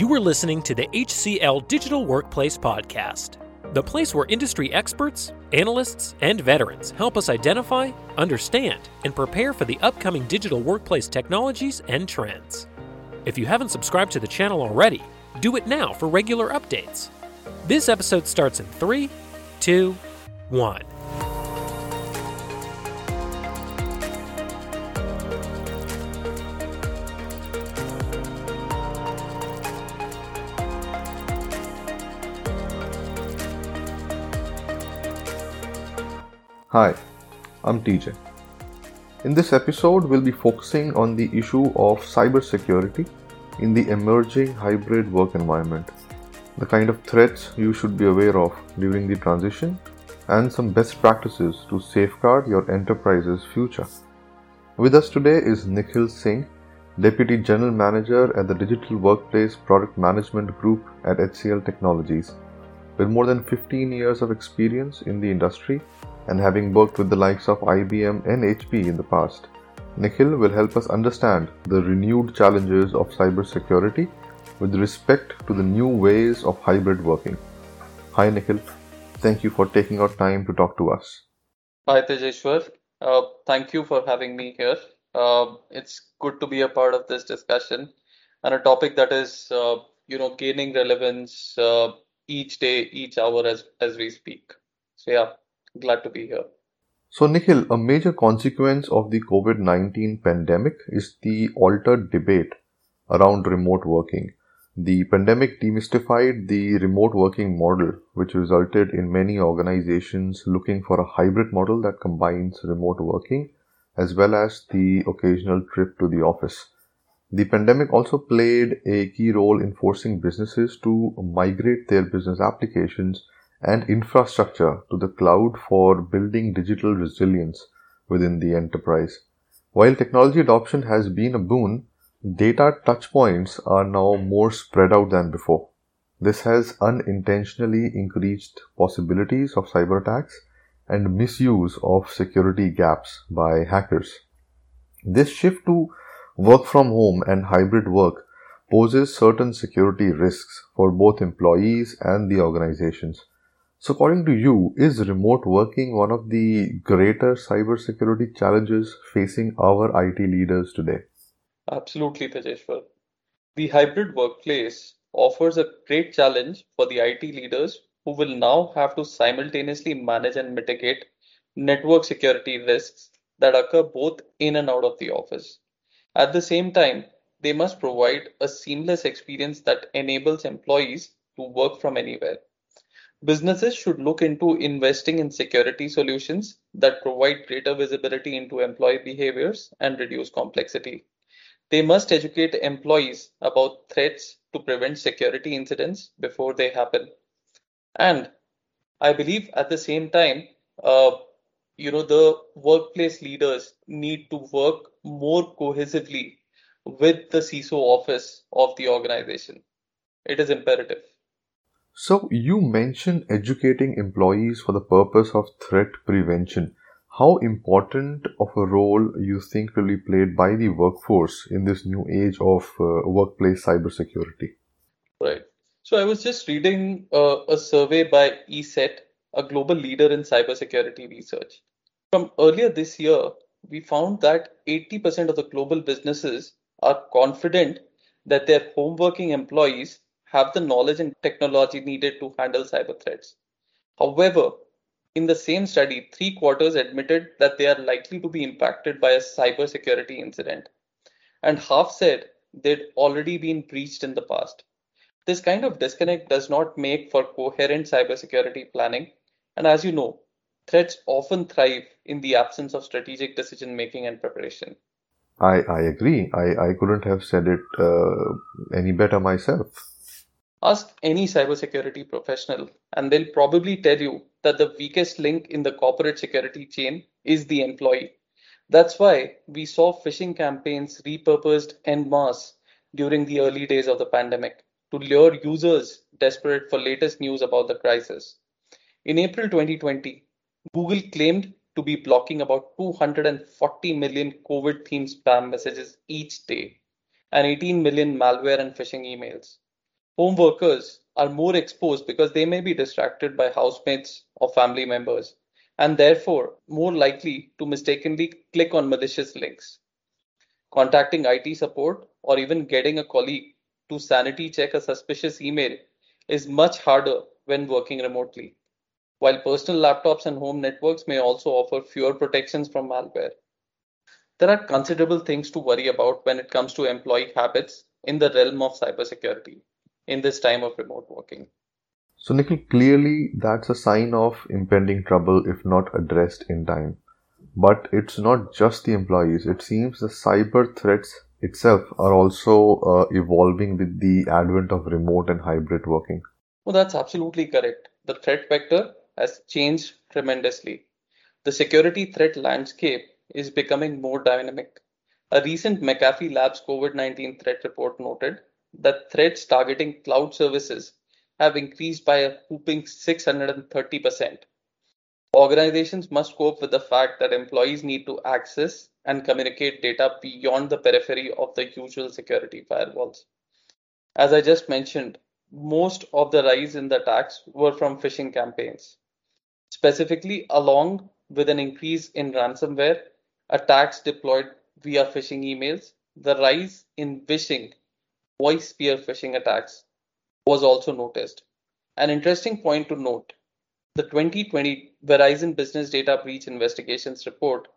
You are listening to the HCL Digital Workplace Podcast, the place where industry experts, analysts, and veterans help us identify, understand, and prepare for the upcoming digital workplace technologies and trends. If you haven't subscribed to the channel already, do it now for regular updates. This episode starts in three, two, one. Hi, I'm TJ. In this episode, we'll be focusing on the issue of cybersecurity in the emerging hybrid work environment, the kind of threats you should be aware of during the transition, and some best practices to safeguard your enterprise's future. With us today is Nikhil Singh, Deputy General Manager at the Digital Workplace Product Management Group at HCL Technologies. With more than 15 years of experience in the industry, and having worked with the likes of IBM and HP in the past, Nikhil will help us understand the renewed challenges of cybersecurity with respect to the new ways of hybrid working. Hi, Nikhil. Thank you for taking out time to talk to us. Hi, Tejeshwar. Uh, thank you for having me here. Uh, it's good to be a part of this discussion and a topic that is, uh, you know, gaining relevance uh, each day, each hour as as we speak. So yeah, glad to be here. So, Nikhil, a major consequence of the COVID 19 pandemic is the altered debate around remote working. The pandemic demystified the remote working model, which resulted in many organizations looking for a hybrid model that combines remote working as well as the occasional trip to the office. The pandemic also played a key role in forcing businesses to migrate their business applications and infrastructure to the cloud for building digital resilience within the enterprise. While technology adoption has been a boon, data touchpoints are now more spread out than before. This has unintentionally increased possibilities of cyber attacks and misuse of security gaps by hackers. This shift to work from home and hybrid work poses certain security risks for both employees and the organizations. So, according to you, is remote working one of the greater cybersecurity challenges facing our IT leaders today? Absolutely, Tejeshwar. The hybrid workplace offers a great challenge for the IT leaders who will now have to simultaneously manage and mitigate network security risks that occur both in and out of the office. At the same time, they must provide a seamless experience that enables employees to work from anywhere. Businesses should look into investing in security solutions that provide greater visibility into employee behaviors and reduce complexity. They must educate employees about threats to prevent security incidents before they happen. And I believe at the same time, uh, you know, the workplace leaders need to work more cohesively with the CISO office of the organization. It is imperative. So, you mentioned educating employees for the purpose of threat prevention. How important of a role you think will be played by the workforce in this new age of uh, workplace cybersecurity? Right. So, I was just reading uh, a survey by ESET, a global leader in cybersecurity research. From earlier this year, we found that 80% of the global businesses are confident that their home working employees have the knowledge and technology needed to handle cyber threats. However, in the same study, three quarters admitted that they are likely to be impacted by a cybersecurity incident, and half said they'd already been breached in the past. This kind of disconnect does not make for coherent cybersecurity planning, and as you know, threats often thrive in the absence of strategic decision making and preparation. I, I agree. I, I couldn't have said it uh, any better myself. Ask any cybersecurity professional, and they'll probably tell you that the weakest link in the corporate security chain is the employee. That's why we saw phishing campaigns repurposed en masse during the early days of the pandemic to lure users desperate for latest news about the crisis. In April 2020, Google claimed to be blocking about 240 million COVID themed spam messages each day and 18 million malware and phishing emails. Home workers are more exposed because they may be distracted by housemates or family members and therefore more likely to mistakenly click on malicious links. Contacting IT support or even getting a colleague to sanity check a suspicious email is much harder when working remotely, while personal laptops and home networks may also offer fewer protections from malware. There are considerable things to worry about when it comes to employee habits in the realm of cybersecurity in this time of remote working. So, Nikhil, clearly that's a sign of impending trouble if not addressed in time. But it's not just the employees, it seems the cyber threats itself are also uh, evolving with the advent of remote and hybrid working. Well, that's absolutely correct. The threat vector has changed tremendously. The security threat landscape is becoming more dynamic. A recent McAfee Labs COVID 19 threat report noted that threats targeting cloud services have increased by a whooping 630%. Organizations must cope with the fact that employees need to access and communicate data beyond the periphery of the usual security firewalls. As I just mentioned, most of the rise in the attacks were from phishing campaigns. Specifically, along with an increase in ransomware attacks deployed via phishing emails, the rise in phishing, voice spear phishing attacks was also noticed. An interesting point to note the 2020 Verizon Business Data Breach Investigations report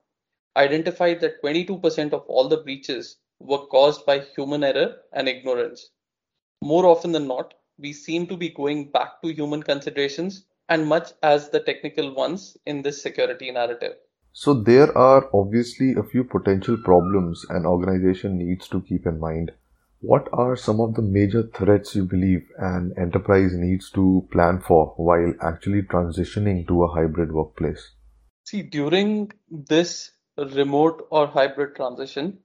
identified that 22% of all the breaches were caused by human error and ignorance. More often than not, we seem to be going back to human considerations and much as the technical ones in this security narrative. So, there are obviously a few potential problems an organization needs to keep in mind. What are some of the major threats you believe an enterprise needs to plan for while actually transitioning to a hybrid workplace? See, during this remote or hybrid transition,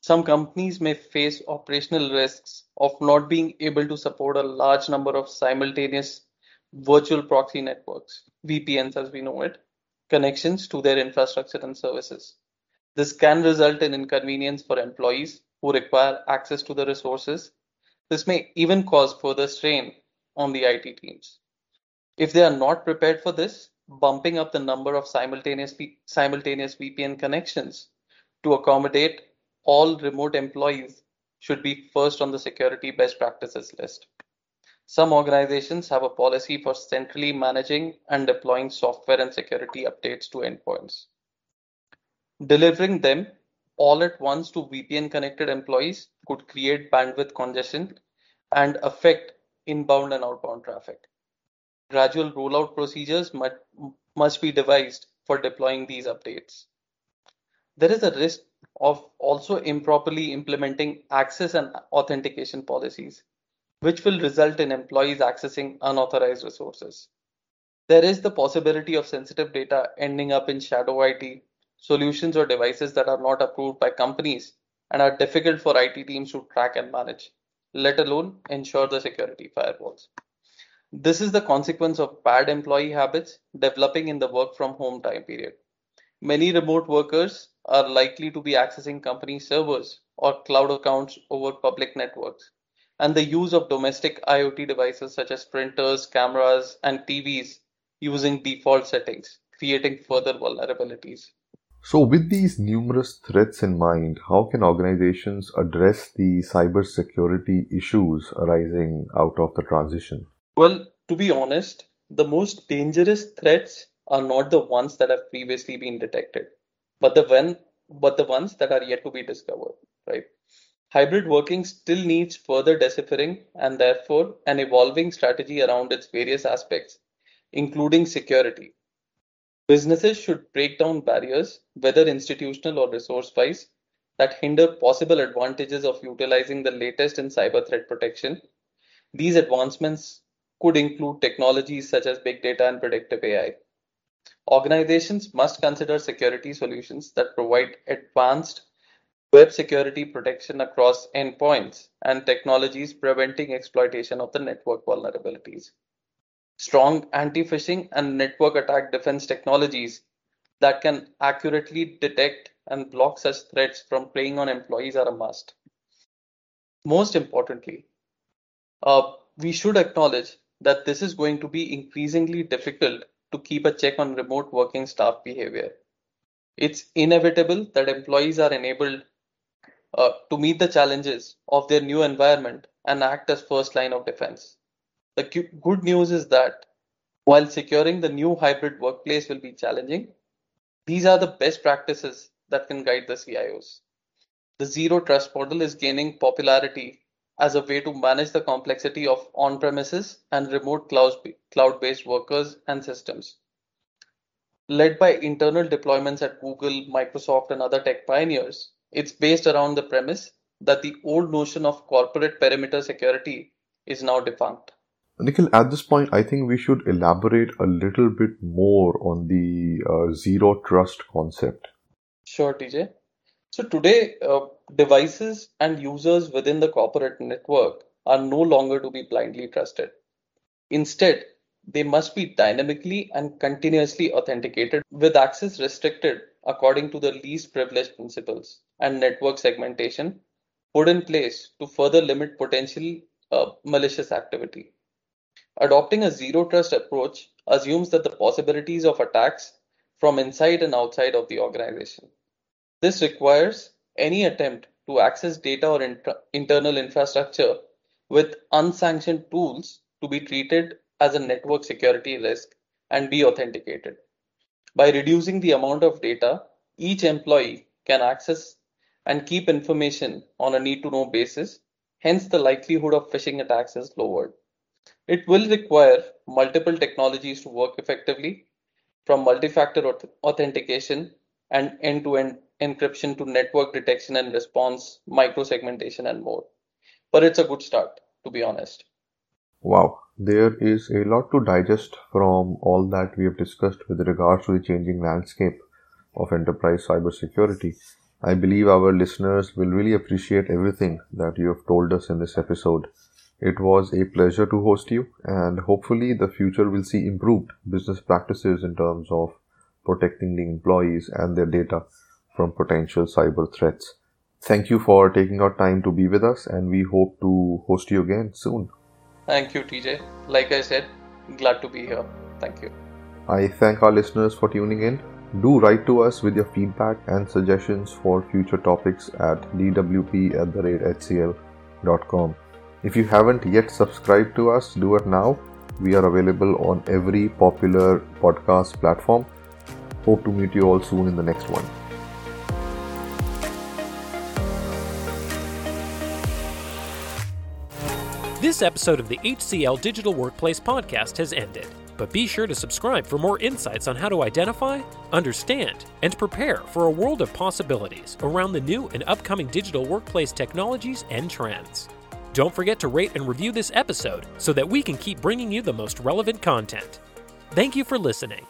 some companies may face operational risks of not being able to support a large number of simultaneous virtual proxy networks, VPNs as we know it, connections to their infrastructure and services. This can result in inconvenience for employees who require access to the resources. This may even cause further strain on the IT teams. If they are not prepared for this, bumping up the number of simultaneous, simultaneous VPN connections to accommodate all remote employees should be first on the security best practices list. Some organizations have a policy for centrally managing and deploying software and security updates to endpoints. Delivering them all at once to VPN connected employees could create bandwidth congestion and affect inbound and outbound traffic. Gradual rollout procedures must, must be devised for deploying these updates. There is a risk of also improperly implementing access and authentication policies, which will result in employees accessing unauthorized resources. There is the possibility of sensitive data ending up in shadow IT, solutions or devices that are not approved by companies and are difficult for IT teams to track and manage, let alone ensure the security firewalls. This is the consequence of bad employee habits developing in the work from home time period. Many remote workers are likely to be accessing company servers or cloud accounts over public networks. And the use of domestic IoT devices such as printers, cameras, and TVs using default settings, creating further vulnerabilities. So, with these numerous threats in mind, how can organizations address the cybersecurity issues arising out of the transition? Well, to be honest, the most dangerous threats are not the ones that have previously been detected, but the when but the ones that are yet to be discovered, right? Hybrid working still needs further deciphering and therefore an evolving strategy around its various aspects, including security. Businesses should break down barriers, whether institutional or resource wise, that hinder possible advantages of utilizing the latest in cyber threat protection. These advancements could include technologies such as big data and predictive AI. Organizations must consider security solutions that provide advanced web security protection across endpoints and technologies preventing exploitation of the network vulnerabilities. Strong anti-phishing and network attack defense technologies that can accurately detect and block such threats from playing on employees are a must. Most importantly, uh, we should acknowledge that this is going to be increasingly difficult to keep a check on remote working staff behavior. It's inevitable that employees are enabled uh, to meet the challenges of their new environment and act as first line of defense. The good news is that while securing the new hybrid workplace will be challenging, these are the best practices that can guide the CIOs. The zero trust model is gaining popularity as a way to manage the complexity of on-premises and remote cloud-based workers and systems. Led by internal deployments at Google, Microsoft, and other tech pioneers, it's based around the premise that the old notion of corporate perimeter security is now defunct. Nikhil, at this point, I think we should elaborate a little bit more on the uh, zero trust concept. Sure, TJ. So today, uh, devices and users within the corporate network are no longer to be blindly trusted. Instead, they must be dynamically and continuously authenticated with access restricted according to the least privilege principles and network segmentation put in place to further limit potential uh, malicious activity. Adopting a zero trust approach assumes that the possibilities of attacks from inside and outside of the organization this requires any attempt to access data or inter- internal infrastructure with unsanctioned tools to be treated as a network security risk and be authenticated. By reducing the amount of data each employee can access and keep information on a need to know basis, hence the likelihood of phishing attacks is lowered. It will require multiple technologies to work effectively, from multi factor authentication and end to end encryption to network detection and response, microsegmentation, and more. But it's a good start, to be honest. Wow, there is a lot to digest from all that we have discussed with regards to the changing landscape of enterprise cybersecurity. I believe our listeners will really appreciate everything that you have told us in this episode. It was a pleasure to host you, and hopefully, the future will see improved business practices in terms of protecting the employees and their data from potential cyber threats. Thank you for taking our time to be with us, and we hope to host you again soon. Thank you, TJ. Like I said, glad to be here. Thank you. I thank our listeners for tuning in. Do write to us with your feedback and suggestions for future topics at dwp@hcl.com. If you haven't yet subscribed to us, do it now. We are available on every popular podcast platform. Hope to meet you all soon in the next one. This episode of the HCL Digital Workplace Podcast has ended, but be sure to subscribe for more insights on how to identify, understand, and prepare for a world of possibilities around the new and upcoming digital workplace technologies and trends. Don't forget to rate and review this episode so that we can keep bringing you the most relevant content. Thank you for listening.